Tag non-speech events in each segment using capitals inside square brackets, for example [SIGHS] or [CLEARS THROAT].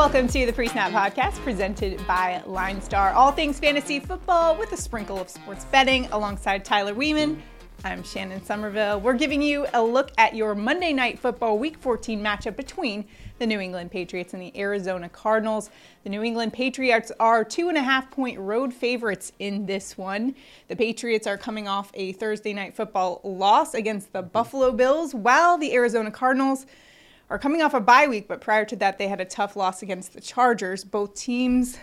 Welcome to the Pre-Snap Podcast presented by LineStar. All things fantasy football with a sprinkle of sports betting alongside Tyler Weeman. I'm Shannon Somerville. We're giving you a look at your Monday Night Football Week 14 matchup between the New England Patriots and the Arizona Cardinals. The New England Patriots are two and a half point road favorites in this one. The Patriots are coming off a Thursday Night Football loss against the Buffalo Bills, while the Arizona Cardinals are coming off a bye week, but prior to that, they had a tough loss against the Chargers. Both teams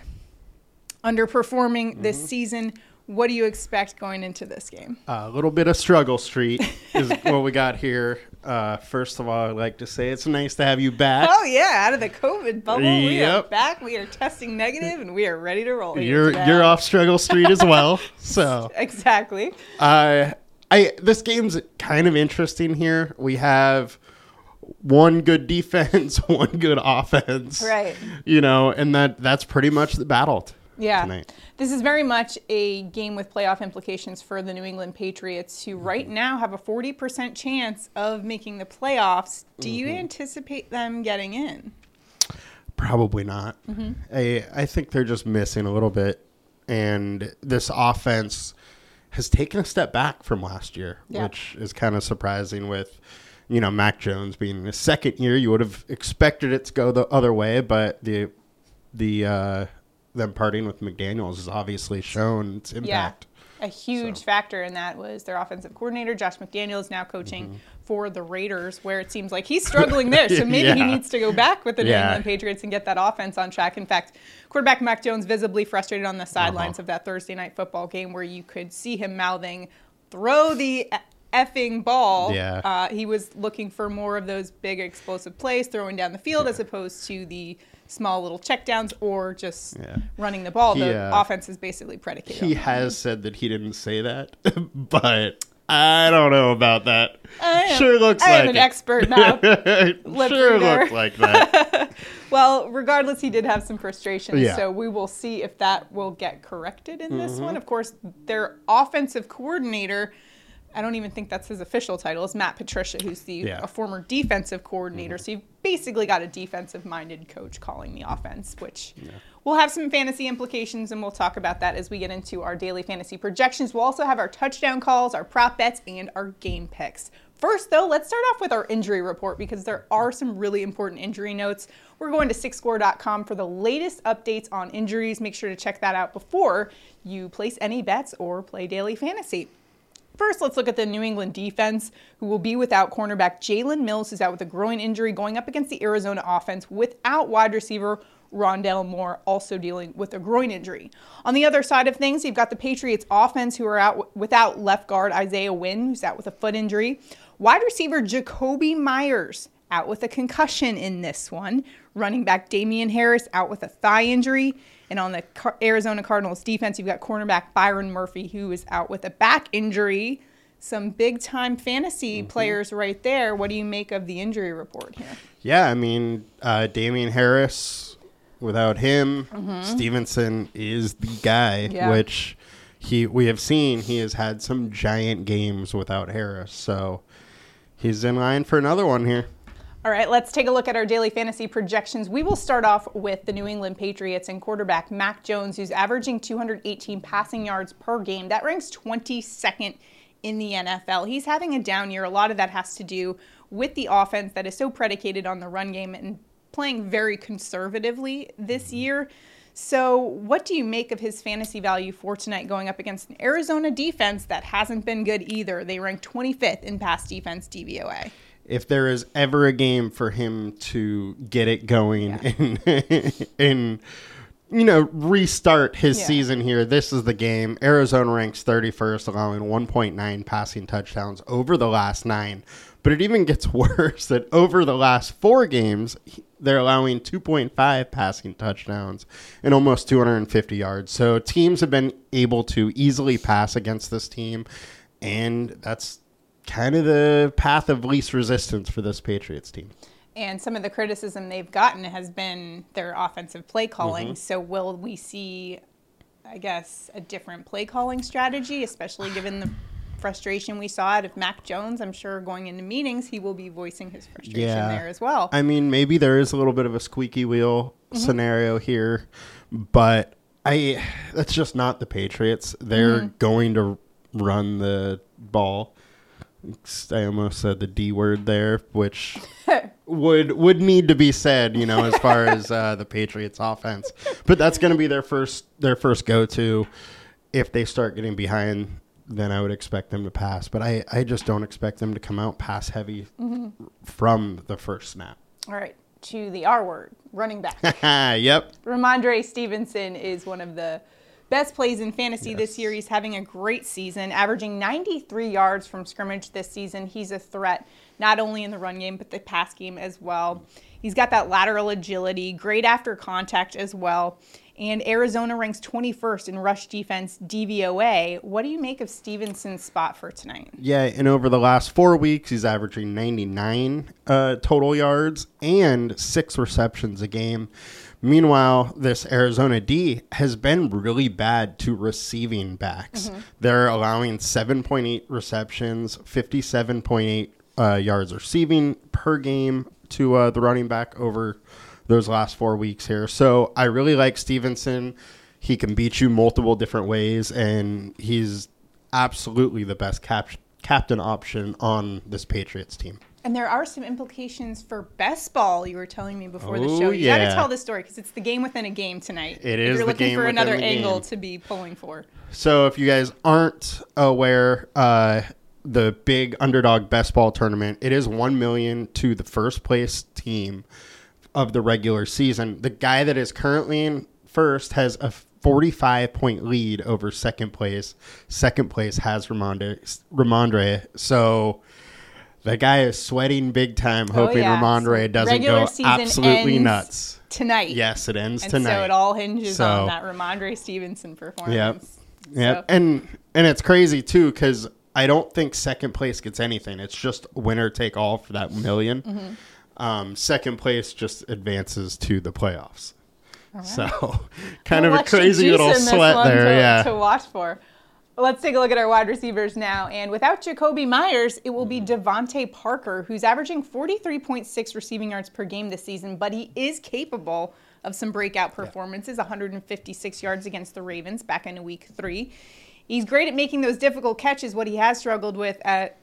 underperforming mm-hmm. this season. What do you expect going into this game? A little bit of struggle street is [LAUGHS] what we got here. Uh, first of all, I'd like to say it's nice to have you back. Oh yeah, out of the COVID bubble, yep. we are back. We are testing negative, and we are ready to roll. You're you're off struggle street as well. [LAUGHS] So exactly. Uh, I this game's kind of interesting here. We have one good defense, [LAUGHS] one good offense. Right. You know, and that that's pretty much the battle. T- yeah. Tonight. This is very much a game with playoff implications for the New England Patriots, who right mm-hmm. now have a 40% chance of making the playoffs. Do you mm-hmm. anticipate them getting in? Probably not. Mm-hmm. I, I think they're just missing a little bit. And this offense has taken a step back from last year, yeah. which is kind of surprising with you know, Mac Jones being the second year, you would have expected it to go the other way, but the the uh, them parting with McDaniels has obviously shown its impact. Yeah. A huge so. factor in that was their offensive coordinator, Josh McDaniels, is now coaching mm-hmm. for the Raiders, where it seems like he's struggling there. So [LAUGHS] maybe yeah. he needs to go back with the New England Patriots and get that offense on track. In fact, quarterback Mac Jones visibly frustrated on the sidelines uh-huh. of that Thursday night football game where you could see him mouthing, throw the effing ball. Yeah. Uh, he was looking for more of those big explosive plays, throwing down the field, yeah. as opposed to the small little checkdowns or just yeah. running the ball. He, the uh, offense is basically predicated. He has said that he didn't say that, [LAUGHS] but I don't know about that. Am, sure looks like I like am an it. expert [LAUGHS] now. sure looks like that. [LAUGHS] well, regardless, he did have some frustrations, yeah. so we will see if that will get corrected in mm-hmm. this one. Of course, their offensive coordinator I don't even think that's his official title. It's Matt Patricia, who's the yeah. a former defensive coordinator. Mm-hmm. So you've basically got a defensive-minded coach calling the offense, which yeah. will have some fantasy implications, and we'll talk about that as we get into our daily fantasy projections. We'll also have our touchdown calls, our prop bets, and our game picks. First, though, let's start off with our injury report because there are some really important injury notes. We're going to sixscore.com for the latest updates on injuries. Make sure to check that out before you place any bets or play daily fantasy. First, let's look at the New England defense, who will be without cornerback Jalen Mills, who's out with a groin injury, going up against the Arizona offense without wide receiver Rondale Moore, also dealing with a groin injury. On the other side of things, you've got the Patriots offense, who are out without left guard Isaiah Wynn, who's out with a foot injury. Wide receiver Jakobi Meyers out with a concussion in this one. Running back Damien Harris out with a thigh injury. And on the Arizona Cardinals defense, you've got cornerback Byron Murphy, who is out with a back injury. Some big time fantasy mm-hmm. players right there. What do you make of the injury report here? Yeah, I mean, uh, Damien Harris, without him, mm-hmm. Stevenson is the guy, yeah. which he we have seen he has had some giant games without Harris. So he's in line for another one here. All right, let's take a look at our daily fantasy projections. We will start off with the New England Patriots and quarterback Mac Jones, who's averaging 218 passing yards per game. That ranks 22nd in the NFL. He's having a down year. A lot of that has to do with the offense that is so predicated on the run game and playing very conservatively this mm-hmm. year. So, what do you make of his fantasy value for tonight going up against an Arizona defense that hasn't been good either? They rank 25th in pass defense DVOA if there is ever a game for him to get it going yeah. and, [LAUGHS] and you know restart his yeah. season here, this is the game. Arizona ranks 31st, allowing 1.9 passing touchdowns over the last nine. But it even gets [LAUGHS] worse that over the last four games, they're allowing 2.5 passing touchdowns and almost 250 yards. So teams have been able to easily pass against this team, and that's kind of the path of least resistance for this Patriots team. And some of the criticism they've gotten has been their offensive play calling. Mm-hmm. So will we see, I guess, a different play calling strategy, especially given the frustration we saw out of Mac Jones. I'm sure going into meetings, he will be voicing his frustration Yeah. there as well. I mean, maybe there is a little bit of a squeaky wheel scenario here, but I that's just not the Patriots. They're going to run the ball. I almost said the D word there, which [LAUGHS] would would need to be said, you know, as far as uh, the Patriots offense. But that's going to be their first their first go to. If they start getting behind, then I would expect them to pass. But I I just don't expect them to come out pass heavy from the first snap. All right, to the R word, running back. [LAUGHS] yep. Rhamondre Stevenson is one of the best plays in fantasy this year. He's having a great season, averaging 93 yards from scrimmage this season. He's a threat not only in the run game, but the pass game as well. He's got that lateral agility, great after contact as well. And Arizona ranks 21st in rush defense DVOA. What do you make of Stevenson's spot for tonight? Yeah, and over the last four weeks, he's averaging 99 uh, total yards and six receptions a game. Meanwhile, this Arizona D has been really bad to receiving backs. They're allowing 7.8 receptions, 57.8 uh, yards receiving per game to uh, the running back over those last four weeks here. So I really like Stevenson. He can beat you multiple different ways, and he's absolutely the best cap- captain option on this Patriots team. And there are some implications for best ball. You were telling me before the Oh, show. You got to tell this story because it's the game within a game tonight. It is You're the looking game for another angle to be pulling for. So if you guys aren't aware, uh, the big underdog best ball tournament, it is one million to the first place team of the regular season. The guy that is currently in first has a 45 point lead over second place. Second place has Rhamondre. Rhamondre. So the guy is sweating big time, hoping Oh, yeah. Rhamondre doesn't regular go absolutely nuts. Tonight. Yes, it ends And tonight. so it all hinges So- on that Rhamondre Stevenson performance. Yeah, So- and and it's crazy too because I don't think second place gets anything. It's just winner take all for that 1000000 Mm-hmm. Um, second place just advances to the playoffs. So [LAUGHS] kind of a crazy little sweat there. to, yeah. to watch for. Let's take a look at our wide receivers now. And without Jakobi Meyers, it will be DeVante Parker, who's averaging 43.6 receiving yards per game this season, but he is capable of some breakout performances 156 yards against the Ravens back in week three. He's great at making those difficult catches. What he has struggled with at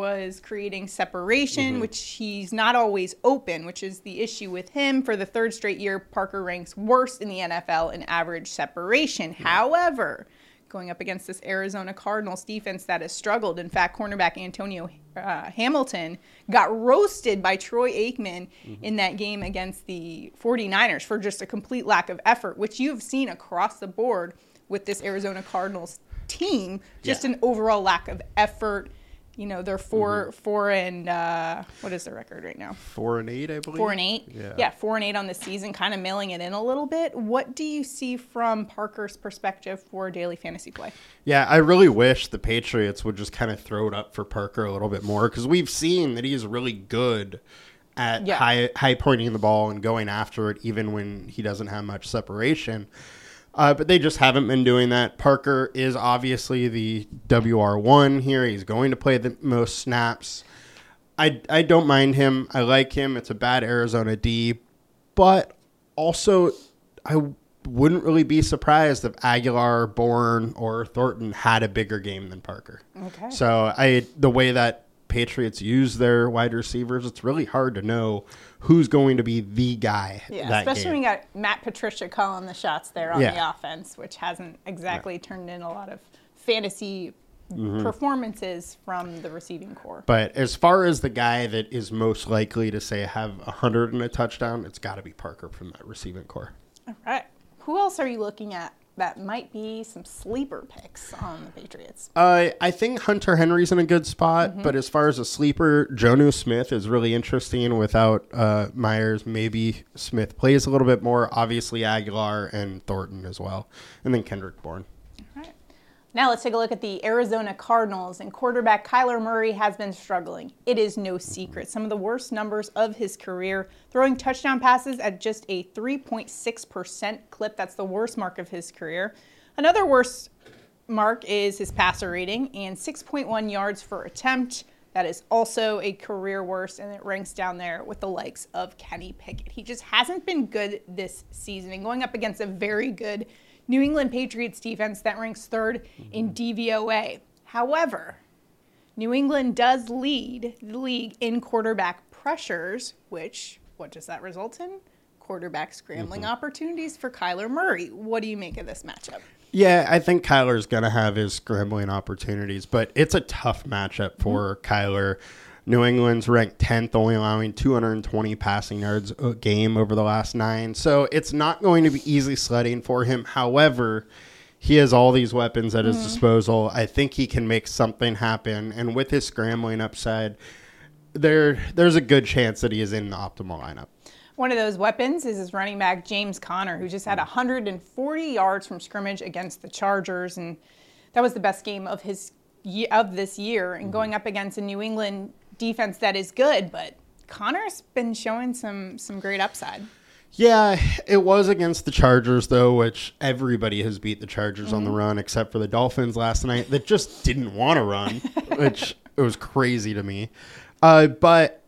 was creating separation, which he's not always open, which is the issue with him. For the third straight year, Parker ranks worst in the NFL in average separation. However, going up against this Arizona Cardinals defense that has struggled. In fact, cornerback Antonio uh, Hamilton got roasted by Troy Aikman in that game against the 49ers for just a complete lack of effort, which you've seen across the board with this Arizona Cardinals team. Just Yeah. an overall lack of effort. You know, they're 4 four and uh, what is their record right now? Four and eight, I believe. Four and eight. Yeah. yeah four and eight on the season, kind of mailing it in a little bit. What do you see from Parker's perspective for daily fantasy play? Yeah, I really wish the Patriots would just kind of throw it up for Parker a little bit more because we've seen that he is really good at Yeah. high high pointing the ball and going after it, even when he doesn't have much separation. Uh, but they just haven't been doing that. Parker is obviously the WR one here. He's going to play the most snaps. I I don't mind him. I like him. It's a bad Arizona D, but also I wouldn't really be surprised if Agholor, Bourne, or Thornton had a bigger game than Parker. Okay. So I the way that Patriots use their wide receivers, it's really hard to know who's going to be the guy. Yeah, that especially game. when you got Matt Patricia calling the shots there on Yeah. the offense, which hasn't exactly turned in a lot of fantasy Mm-hmm. performances from the receiving corps. But as far as the guy that is most likely to say have a hundred and a touchdown, it's got to be Parker from that receiving corps. All right. Who else are you looking at that might be some sleeper picks on the Patriots? Uh, I think Hunter Henry's in a good spot, but as far as a sleeper, Jonnu Smith is really interesting. Without uh, Meyers, maybe Smith plays a little bit more. Obviously, Agholor and Thornton as well, and then Kendrick Bourne. Now let's take a look at the Arizona Cardinals and quarterback Kyler Murray has been struggling. It is no secret. Some of the worst numbers of his career, throwing touchdown passes at just a 3.6% clip. That's the worst mark of his career. Another worst mark is his passer rating and 6.1 yards per attempt. That is also a career worst, and it ranks down there with the likes of Kenny Pickett. He just hasn't been good this season, and going up against a very good New England Patriots defense that ranks 3rd in DVOA. However, New England does lead the league in quarterback pressures, which what does that result in? Quarterback scrambling mm-hmm. opportunities for Kyler Murray. What do you make of this matchup? Yeah, I think Kyler's going to have his scrambling opportunities, but it's a tough matchup for mm-hmm. Kyler. New England's ranked 10th, only allowing 220 passing yards a game over the last nine. So it's not going to be easy sledding for him. However, he has all these weapons at his mm-hmm. disposal. I think he can make something happen. And with his scrambling upside, there there's a good chance that he is in the optimal lineup. One of those weapons is his running back James Conner, who just had 140 yards from scrimmage against the Chargers, and that was the best game of his of this year. And mm-hmm. going up against a New England defense that is good, but Conner's been showing some some great upside. Yeah, it was against the Chargers though, which everybody has beat the Chargers mm-hmm. on the mm-hmm. run except for the Dolphins last night that just didn't want to run, [LAUGHS] which it was crazy to me. Uh, but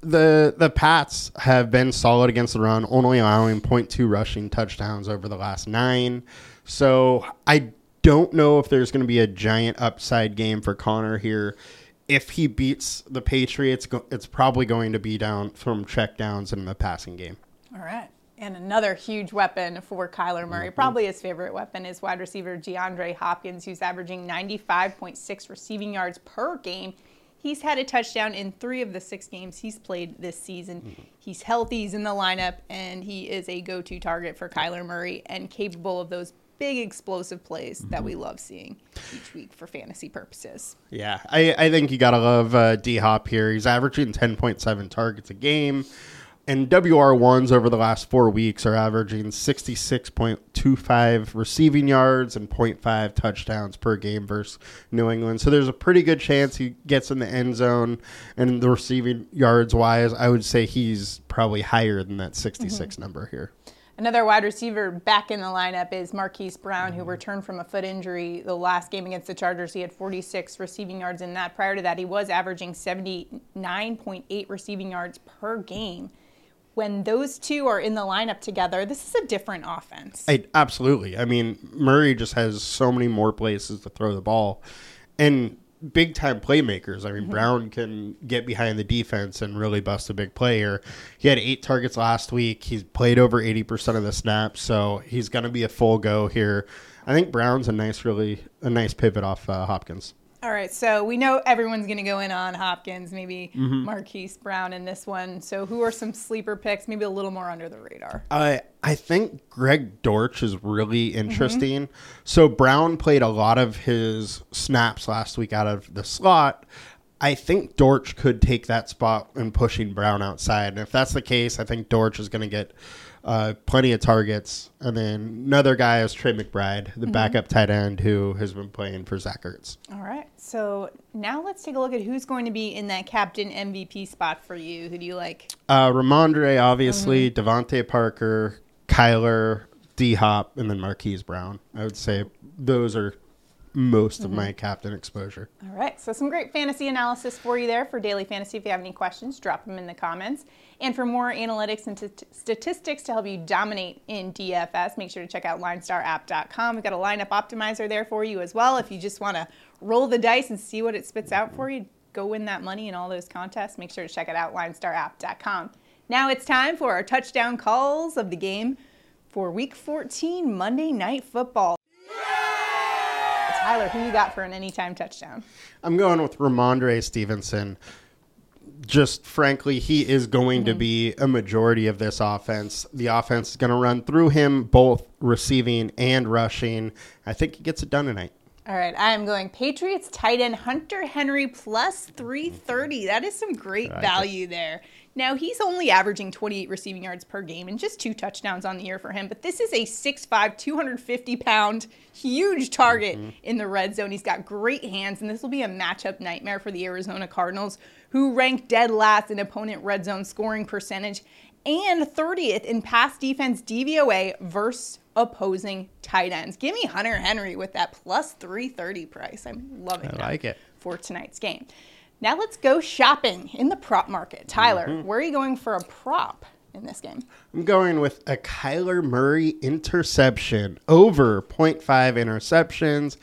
the the Pats have been solid against the run, only allowing 0.2 rushing touchdowns over the last nine. So I don't know if there's going to be a giant upside game for Conner here. If he beats the Patriots, it's probably going to be down from checkdowns in the passing game. All right. And another huge weapon for Kyler Murray, mm-hmm. probably his favorite weapon, is wide receiver DeAndre Hopkins, who's averaging 95.6 receiving yards per game. He's had a touchdown in three of the six games he's played this season. Mm-hmm. He's healthy, he's in the lineup, and he is a go to target for Kyler Murray and capable of those big explosive plays mm-hmm. that we love seeing each week for fantasy purposes. Yeah, I, I think you got to love uh, D Hop here. He's averaging 10.7 targets a game and WR1s over the last four weeks are averaging 66.25 receiving yards and 0.5 touchdowns per game versus New England. So there's a pretty good chance he gets in the end zone. And the receiving yards wise, I would say he's probably higher than that 66 mm-hmm. number here. Another wide receiver back in the lineup is Marquise Brown, who returned from a foot injury the last game against the Chargers. He had 46 receiving yards in that. Prior to that, he was averaging 79.8 receiving yards per game when those two are in the lineup together, this is a different offense. I, absolutely. I mean, Murray just has so many more places to throw the ball. And big time playmakers. I mean, mm-hmm. Brown can get behind the defense and really bust a big player. He had eight targets last week. He's played over 80% of the snaps, so he's going to be a full go here. I think Brown's a nice, really, a nice pivot off uh, Hopkins. All right, so we know everyone's going to go in on Hopkins, maybe mm-hmm. Marquise Brown in this one. So who are some sleeper picks, maybe a little more under the radar? I I think Greg Dortch is really mm-hmm. interesting. Mm-hmm. So Brown played a lot of his snaps last week out of the slot. I think Dortch could take that spot in pushing Brown outside. And if that's the case, I think Dortch is going to get uh, plenty of targets. And then another guy is Trey McBride, the mm-hmm. backup tight end who has been playing for Zach Ertz. All right. So now let's take a look at who's going to be in that captain MVP spot for you. Who do you like? Uh, Rhamondre, obviously, mm-hmm. DeVante Parker, Kyler, D Hop, and then Marquise Brown. I would say those are most mm-hmm. of my captain exposure. All right. So, some great fantasy analysis for you there for Daily Fantasy. If you have any questions, drop them in the comments. And for more analytics and t- statistics to help you dominate in DFS, make sure to check out linestarapp.com. We've got a lineup optimizer there for you as well. If you just want to roll the dice and see what it spits out for you, go win that money in all those contests, make sure to check it out, linestarapp.com. Now it's time for our touchdown calls of the game for week 14 Monday Night Football. Tyler, who you got for an anytime touchdown? I'm going with Rhamondre Stevenson. Just frankly, he is going mm-hmm. to be a majority of this offense. The offense is going to run through him, both receiving and rushing. I think he gets it done tonight. All right, I am going Patriots tight end Hunter Henry plus 330. That is some great value there. Now, he's only averaging 28 receiving yards per game and just two touchdowns on the year for him, but this is a 6'5, 250 pound, huge target mm-hmm. in the red zone. He's got great hands, and this will be a matchup nightmare for the Arizona Cardinals, who rank dead last in opponent red zone scoring percentage and 30th in pass defense DVOA versus opposing tight ends. Give me Hunter Henry with that plus 330 price. I'm loving it. I like it. For tonight's game. Now let's go shopping in the prop market. Tyler, mm-hmm. where are you going for a prop in this game? I'm going with a Kyler Murray interception over 0.5 interceptions.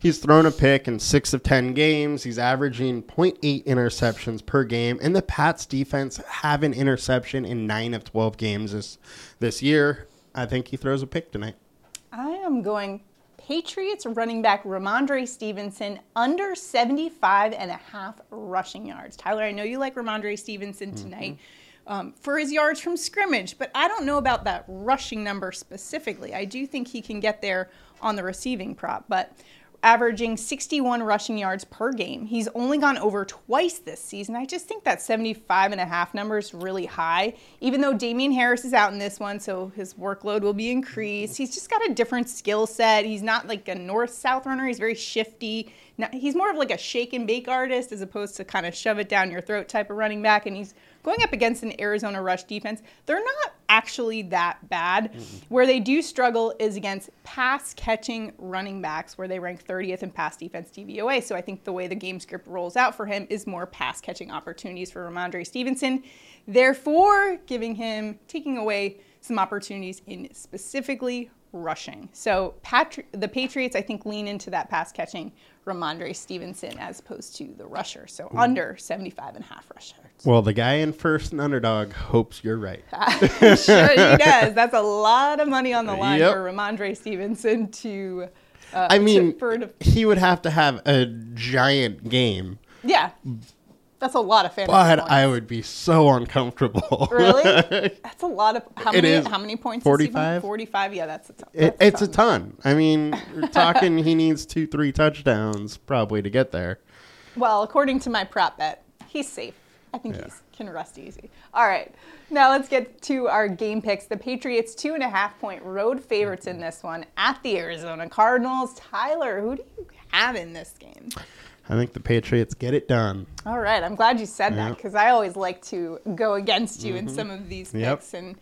He's thrown a pick in six of 10 games. He's averaging 0.8 interceptions per game. And the Pats defense have an interception in nine of 12 games this, this year. I think he throws a pick tonight. I am going Patriots running back Rhamondre Stevenson under 75 and a half rushing yards. Tyler, I know you like Rhamondre Stevenson mm-hmm. tonight. Mm-hmm. Um, for his yards from scrimmage, but I don't know about that rushing number specifically. I do think he can get there on the receiving prop, but averaging 61 rushing yards per game. He's only gone over twice this season. I just think that 75 and a half number is really high, even though Damien Harris is out in this one, so his workload will be increased. He's just got a different skill set. He's not like a north south runner, he's very shifty. He's more of like a shake and bake artist as opposed to kind of shove it down your throat type of running back, and he's going up against an Arizona rush defense, they're not actually that bad. Mm-hmm. Where they do struggle is against pass catching running backs, where they rank 30th in pass defense DVOA. So I think the way the game script rolls out for him is more pass catching opportunities for Rhamondre Stevenson, therefore giving him, taking away some opportunities in specifically rushing. So Patri- the Patriots, I think, lean into that pass catching Rhamondre Stevenson as opposed to the rusher. So Ooh. under 75 and a half rush yards. Well, the guy in first and underdog hopes you're right. [LAUGHS] sure he does. That's a lot of money on the line yep. for Rhamondre Stevenson to. Uh, I mean, to, to, he would have to have a giant game. Yeah. That's a lot of fantasy. But points. I would be so uncomfortable. [LAUGHS] Really? That's a lot of. How many? How many points? Forty-five. Forty-five. Yeah, that's a ton. It, a it's ton. a ton. I mean, [LAUGHS] we're talking. he needs two, three touchdowns probably to get there. Well, according to my prop bet, he's safe. I think yeah. he can rest easy. All right. Now let's get to our game picks. The Patriots two and a half point road favorites in this one at the Arizona Cardinals. Tyler, who do you have in this game? I think the Patriots get it done. All right. I'm glad you said yep. that because I always like to go against you mm-hmm. in some of these picks. Yep. And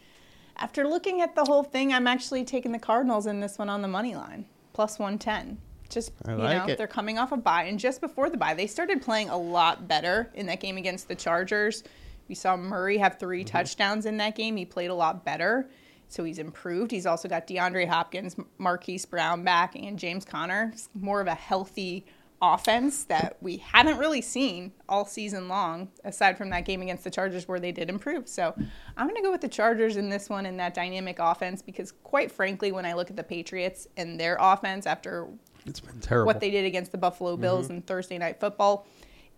after looking at the whole thing, I'm actually taking the Cardinals in this one on the money line, plus 110. Just, you know, it. they're coming off a bye. And just before the bye, they started playing a lot better in that game against the Chargers. We saw Murray have 3 mm-hmm. touchdowns in that game. He played a lot better. So he's improved. He's also got DeAndre Hopkins, Marquise Brown back, and James Conner. more of a healthy offense that we haven't really seen all season long, aside from that game against the Chargers where they did improve. So I'm going to go with the Chargers in this one in that dynamic offense because, quite frankly, when I look at the Patriots and their offense after it's been terrible. what they did against the Buffalo Bills mm-hmm. in Thursday Night Football,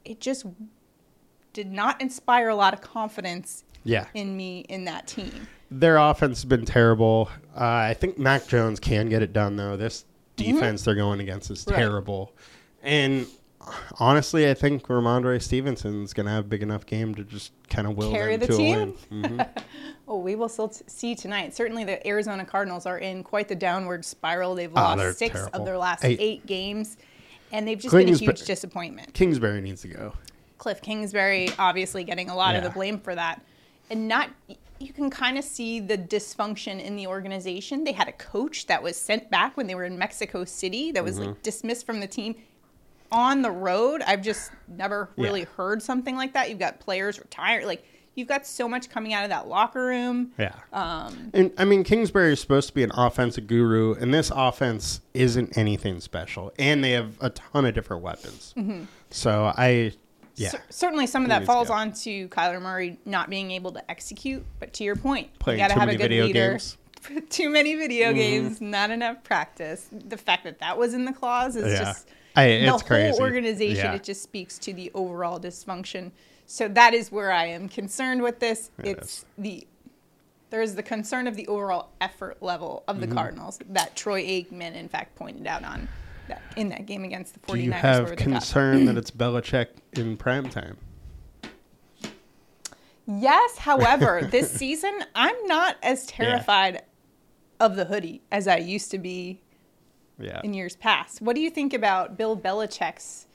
it just did not inspire a lot of confidence yeah. in me in that team. Their offense has been terrible. Uh, I think Mac Jones can get it done, though. This mm-hmm. defense mm-hmm. they're going against is terrible. And honestly, I think Rhamondre Stevenson's going to have a big enough game to just kind of will Carry them the to team? a win. [LAUGHS] Mm-hmm. well, we will still t- see tonight. Certainly, the Arizona Cardinals are in quite the downward spiral. They've ah, lost six terrible. of their last eight, eight games, and they've just been a huge disappointment. Kingsbury needs to go. Cliff Kingsbury obviously getting a lot yeah. of the blame for that. And not you can kind of see the dysfunction in the organization. They had a coach that was sent back when they were in Mexico City that was mm-hmm. like dismissed from the team on the road, I've just never really yeah. heard something like that. You've got players retired, like you've got so much coming out of that locker room. Yeah. Um, and I mean, Kingsbury is supposed to be an offensive guru, and this offense isn't anything special. And they have a ton of different weapons. Mm-hmm. So I, yeah. C- certainly some of that falls on to Kyler Murray not being able to execute. But to your point, Playing you got to have a good leader. Games. [LAUGHS] too many video mm-hmm. games, not enough practice. The fact that that was in the clause is yeah. just I, the whole crazy. organization. Yeah. It just speaks to the overall dysfunction. So that is where I am concerned with this. It it's is. the there is the concern of the overall effort level of the mm-hmm. Cardinals that Troy Aikman, in fact, pointed out on that, in that game against the 49ers. Do you have concern that [CLEARS THROAT] it's Belichick in prime time? Yes, however, [LAUGHS] this season I'm not as terrified yeah. of the hoodie as I used to be yeah. in years past. What do you think about Bill Belichick's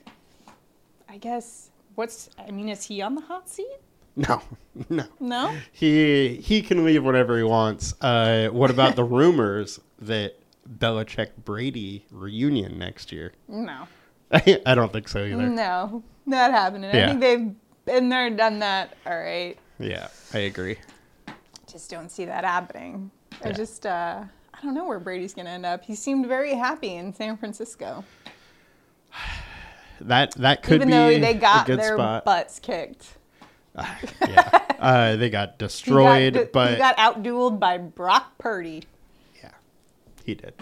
I guess what's I mean, is he on the hot seat? No, [LAUGHS] no, no. He he can leave whenever he wants. Uh, what about the [LAUGHS] rumors that Belichick Brady reunion next year? No, I, [LAUGHS] I don't think so either. No, not happening. Yeah. I think they've been there, done that. All right. Yeah, I agree. Just don't see that happening. Yeah. I just uh, I don't know where Brady's going to end up. He seemed very happy in San Francisco. [SIGHS] that that could even be though they got their spot. butts kicked. Uh, yeah, [LAUGHS] uh, they got destroyed, he got, but he got outdueled by Brock Purdy. Yeah, he did.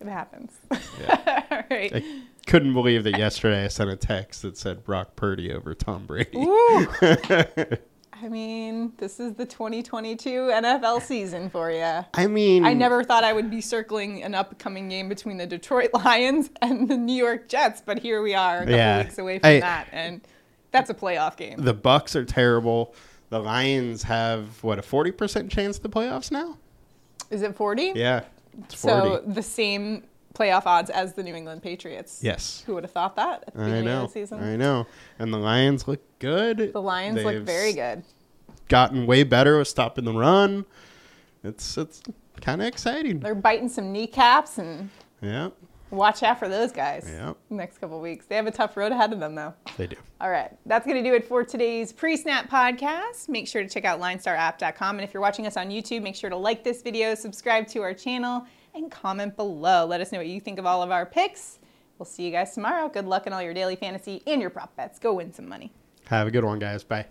It happens. Yeah. [LAUGHS] All right. I couldn't believe that yesterday I sent a text that said Brock Purdy over Tom Brady. [LAUGHS] I mean, this is the 2022 NFL season for you. I mean, I never thought I would be circling an upcoming game between the Detroit [LAUGHS] Lions and the New York Jets, but here we are, a couple yeah, weeks away from I, that, and that's a playoff game. The Bucs are terrible. The Lions have what a 40% chance of the playoffs now. Is it 40? Yeah. 40. So the same playoff odds as the New England Patriots. Yes. Who would have thought that at the beginning of the season? I know. And the Lions look good. The Lions They've look very good. Gotten way better with stopping the run. It's it's kind of exciting. They're biting some kneecaps and yeah. Watch out for those guys. Yeah. Next couple weeks. They have a tough road ahead of them though. They do. All right. That's going to do it for today's pre-snap podcast. Make sure to check out linestarapp.com and if you're watching us on YouTube, make sure to like this video, subscribe to our channel and comment below. Let us know what you think of all of our picks. We'll see you guys tomorrow. Good luck in all your daily fantasy and your prop bets. Go win some money. Have a good one, guys. Bye.